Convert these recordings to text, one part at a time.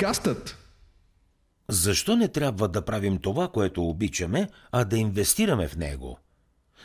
Подкастът Защо не трябва да правим това, което обичаме, а да инвестираме в него?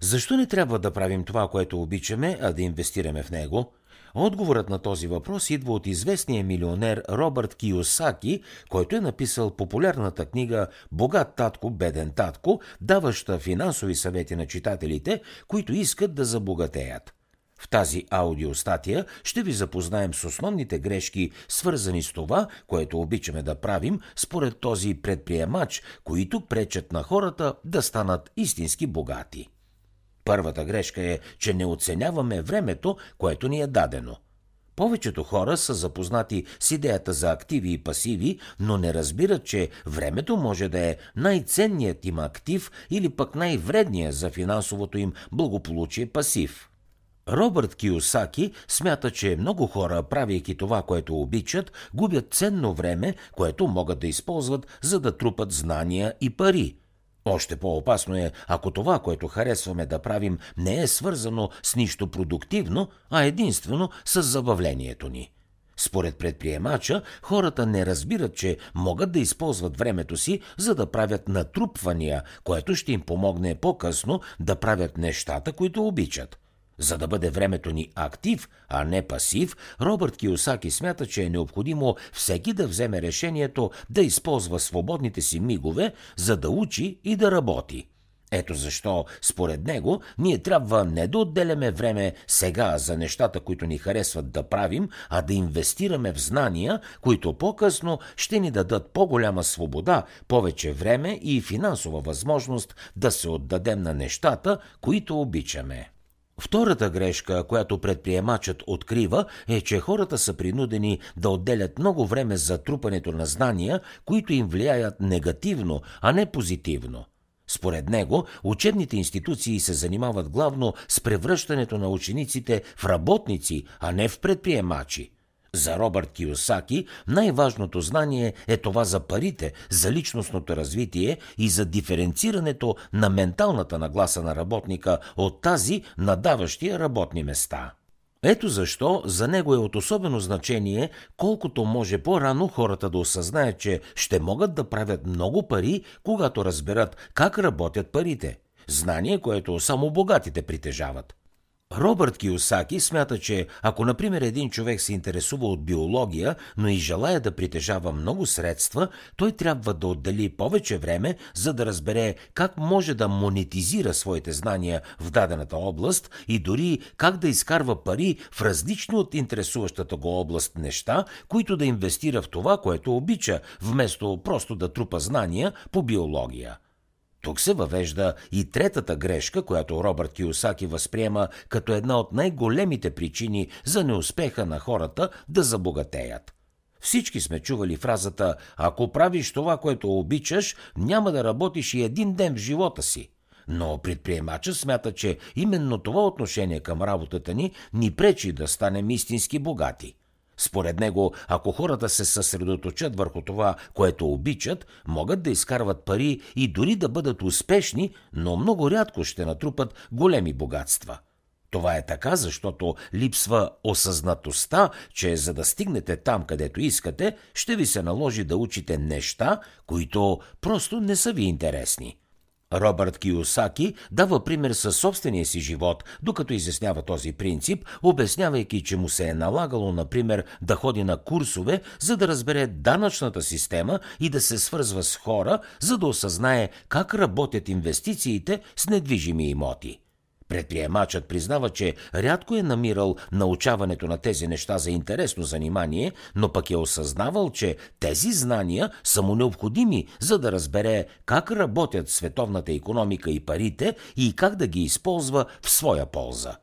Защо не трябва да правим това, което обичаме, а да инвестираме в него? Отговорът на този въпрос идва от известния милионер Робърт Киосаки, който е написал популярната книга Богат татко, беден татко, даваща финансови съвети на читателите, които искат да забогатеят. В тази аудиостатия ще ви запознаем с основните грешки, свързани с това, което обичаме да правим според този предприемач, които пречат на хората да станат истински богати. Първата грешка е, че не оценяваме времето, което ни е дадено. Повечето хора са запознати с идеята за активи и пасиви, но не разбират, че времето може да е най-ценният им актив или пък най-вредният за финансовото им благополучие пасив – Робърт Киосаки смята, че много хора, правейки това, което обичат, губят ценно време, което могат да използват, за да трупат знания и пари. Още по-опасно е, ако това, което харесваме да правим, не е свързано с нищо продуктивно, а единствено с забавлението ни. Според предприемача, хората не разбират, че могат да използват времето си, за да правят натрупвания, което ще им помогне по-късно да правят нещата, които обичат. За да бъде времето ни актив, а не пасив, Робърт Киосаки смята, че е необходимо всеки да вземе решението да използва свободните си мигове, за да учи и да работи. Ето защо, според него, ние трябва не да отделяме време сега за нещата, които ни харесват да правим, а да инвестираме в знания, които по-късно ще ни дадат по-голяма свобода, повече време и финансова възможност да се отдадем на нещата, които обичаме. Втората грешка, която предприемачът открива, е, че хората са принудени да отделят много време за трупането на знания, които им влияят негативно, а не позитивно. Според него, учебните институции се занимават главно с превръщането на учениците в работници, а не в предприемачи – за Робърт Киосаки най-важното знание е това за парите, за личностното развитие и за диференцирането на менталната нагласа на работника от тази на даващия работни места. Ето защо за него е от особено значение колкото може по-рано хората да осъзнаят, че ще могат да правят много пари, когато разберат как работят парите. Знание, което само богатите притежават. Робърт Киосаки смята, че ако, например, един човек се интересува от биология, но и желая да притежава много средства, той трябва да отдели повече време, за да разбере как може да монетизира своите знания в дадената област и дори как да изкарва пари в различни от интересуващата го област неща, които да инвестира в това, което обича, вместо просто да трупа знания по биология. Тук се въвежда и третата грешка, която Робърт Киосаки възприема като една от най-големите причини за неуспеха на хората да забогатеят. Всички сме чували фразата «Ако правиш това, което обичаш, няма да работиш и един ден в живота си». Но предприемача смята, че именно това отношение към работата ни ни пречи да станем истински богати. Според него, ако хората се съсредоточат върху това, което обичат, могат да изкарват пари и дори да бъдат успешни, но много рядко ще натрупат големи богатства. Това е така, защото липсва осъзнатостта, че за да стигнете там, където искате, ще ви се наложи да учите неща, които просто не са ви интересни. Робърт Киосаки дава пример със собствения си живот, докато изяснява този принцип, обяснявайки, че му се е налагало, например, да ходи на курсове, за да разбере данъчната система и да се свързва с хора, за да осъзнае как работят инвестициите с недвижими имоти. Предприемачът признава, че рядко е намирал научаването на тези неща за интересно занимание, но пък е осъзнавал, че тези знания са му необходими, за да разбере как работят световната економика и парите и как да ги използва в своя полза.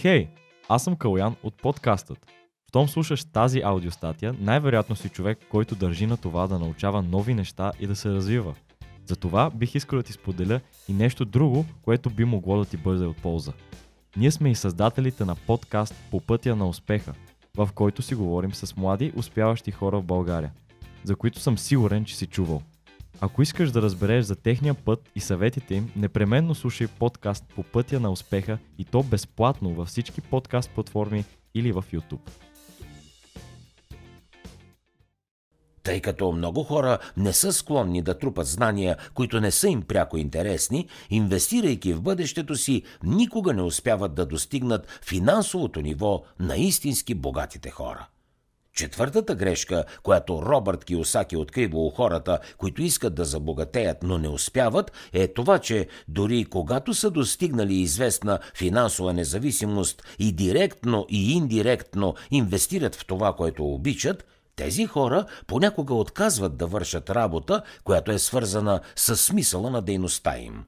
Хей, hey, аз съм Калян от подкастът. Щом слушаш тази аудиостатия, най-вероятно си човек, който държи на това да научава нови неща и да се развива – затова бих искал да ти споделя и нещо друго, което би могло да ти бъде от полза. Ние сме и създателите на подкаст По пътя на успеха, в който си говорим с млади, успяващи хора в България, за които съм сигурен, че си чувал. Ако искаш да разбереш за техния път и съветите им, непременно слушай подкаст По пътя на успеха и то безплатно във всички подкаст платформи или в YouTube. Тъй като много хора не са склонни да трупат знания, които не са им пряко интересни, инвестирайки в бъдещето си, никога не успяват да достигнат финансовото ниво на истински богатите хора. Четвъртата грешка, която Робърт Киосаки открива у хората, които искат да забогатеят, но не успяват, е това, че дори когато са достигнали известна финансова независимост и директно и индиректно инвестират в това, което обичат, тези хора понякога отказват да вършат работа, която е свързана с смисъла на дейността им.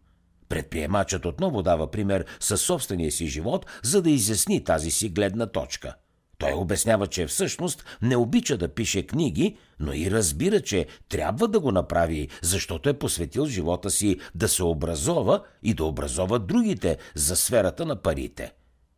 Предприемачът отново дава пример със собствения си живот, за да изясни тази си гледна точка – той обяснява, че всъщност не обича да пише книги, но и разбира, че трябва да го направи, защото е посветил живота си да се образова и да образова другите за сферата на парите.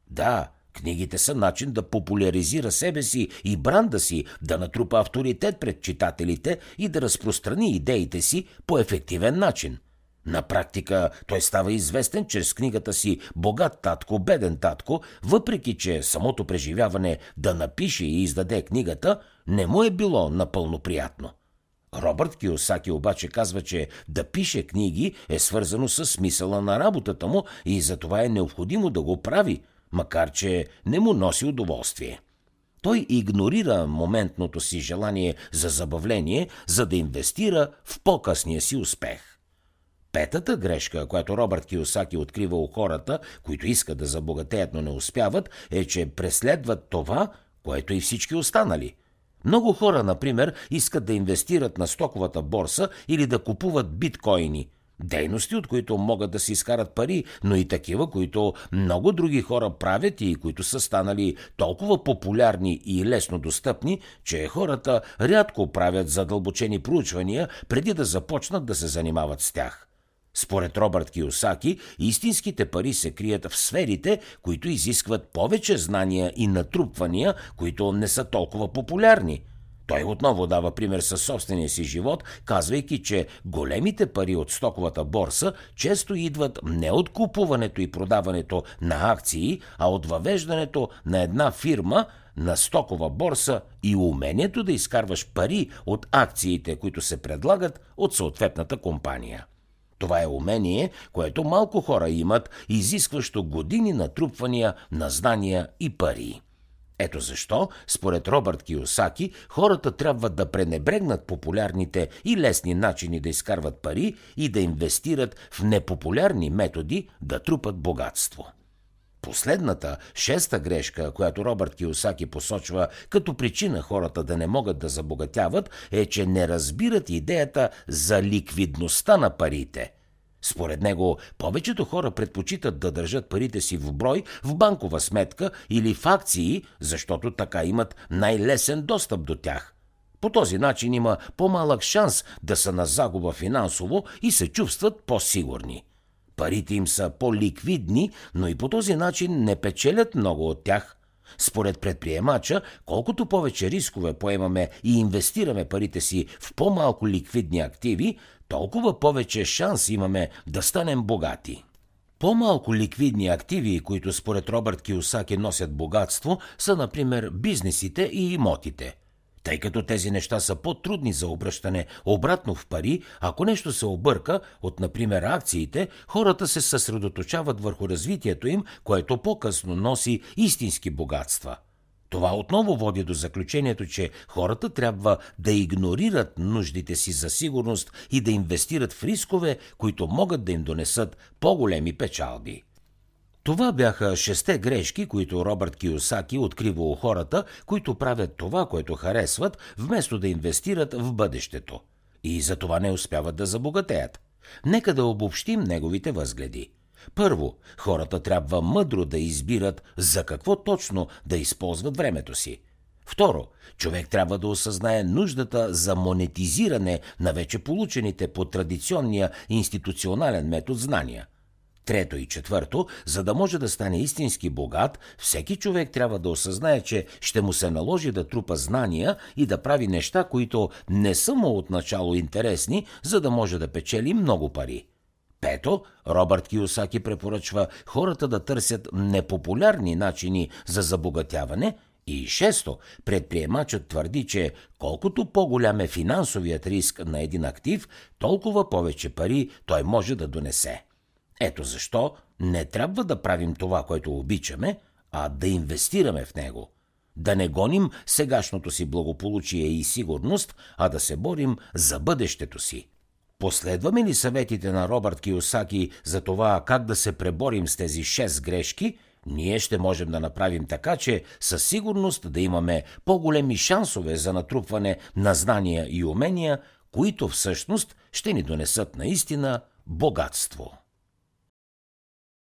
Да, книгите са начин да популяризира себе си и бранда си, да натрупа авторитет пред читателите и да разпространи идеите си по ефективен начин – на практика той става известен чрез книгата си «Богат татко, беден татко», въпреки че самото преживяване да напише и издаде книгата не му е било напълно приятно. Робърт Киосаки обаче казва, че да пише книги е свързано с смисъла на работата му и затова е необходимо да го прави, макар че не му носи удоволствие. Той игнорира моментното си желание за забавление, за да инвестира в по-късния си успех. Петата грешка, която Робърт Киосаки открива у хората, които искат да забогатеят, но не успяват, е, че преследват това, което и всички останали. Много хора, например, искат да инвестират на стоковата борса или да купуват биткоини. Дейности, от които могат да си изкарат пари, но и такива, които много други хора правят и които са станали толкова популярни и лесно достъпни, че хората рядко правят задълбочени проучвания преди да започнат да се занимават с тях. Според Робърт Киосаки, истинските пари се крият в сферите, които изискват повече знания и натрупвания, които не са толкова популярни. Той отново дава пример със собствения си живот, казвайки, че големите пари от стоковата борса често идват не от купуването и продаването на акции, а от въвеждането на една фирма на стокова борса и умението да изкарваш пари от акциите, които се предлагат от съответната компания. Това е умение, което малко хора имат, изискващо години натрупвания на знания и пари. Ето защо, според Робърт Киосаки, хората трябва да пренебрегнат популярните и лесни начини да изкарват пари и да инвестират в непопулярни методи да трупат богатство. Последната, шеста грешка, която Робърт Киосаки посочва като причина хората да не могат да забогатяват, е, че не разбират идеята за ликвидността на парите. Според него, повечето хора предпочитат да държат парите си в брой в банкова сметка или в акции, защото така имат най-лесен достъп до тях. По този начин има по-малък шанс да са на загуба финансово и се чувстват по-сигурни. Парите им са по-ликвидни, но и по този начин не печелят много от тях. Според предприемача, колкото повече рискове поемаме и инвестираме парите си в по-малко ликвидни активи, толкова повече шанс имаме да станем богати. По-малко ликвидни активи, които според Робърт Киосаки носят богатство, са, например, бизнесите и имотите – тъй като тези неща са по-трудни за обръщане обратно в пари, ако нещо се обърка, от например акциите, хората се съсредоточават върху развитието им, което по-късно носи истински богатства. Това отново води до заключението, че хората трябва да игнорират нуждите си за сигурност и да инвестират в рискове, които могат да им донесат по-големи печалби. Това бяха шесте грешки, които Робърт Киосаки открива у хората, които правят това, което харесват, вместо да инвестират в бъдещето. И за това не успяват да забогатеят. Нека да обобщим неговите възгледи. Първо, хората трябва мъдро да избират за какво точно да използват времето си. Второ, човек трябва да осъзнае нуждата за монетизиране на вече получените по традиционния институционален метод знания – Трето и четвърто, за да може да стане истински богат, всеки човек трябва да осъзнае, че ще му се наложи да трупа знания и да прави неща, които не са му отначало интересни, за да може да печели много пари. Пето, Робърт Киосаки препоръчва хората да търсят непопулярни начини за забогатяване И шесто, предприемачът твърди, че колкото по-голям е финансовият риск на един актив, толкова повече пари той може да донесе. Ето защо не трябва да правим това, което обичаме, а да инвестираме в него. Да не гоним сегашното си благополучие и сигурност, а да се борим за бъдещето си. Последваме ли съветите на Робърт Киосаки за това как да се преборим с тези шест грешки, ние ще можем да направим така, че със сигурност да имаме по-големи шансове за натрупване на знания и умения, които всъщност ще ни донесат наистина богатство.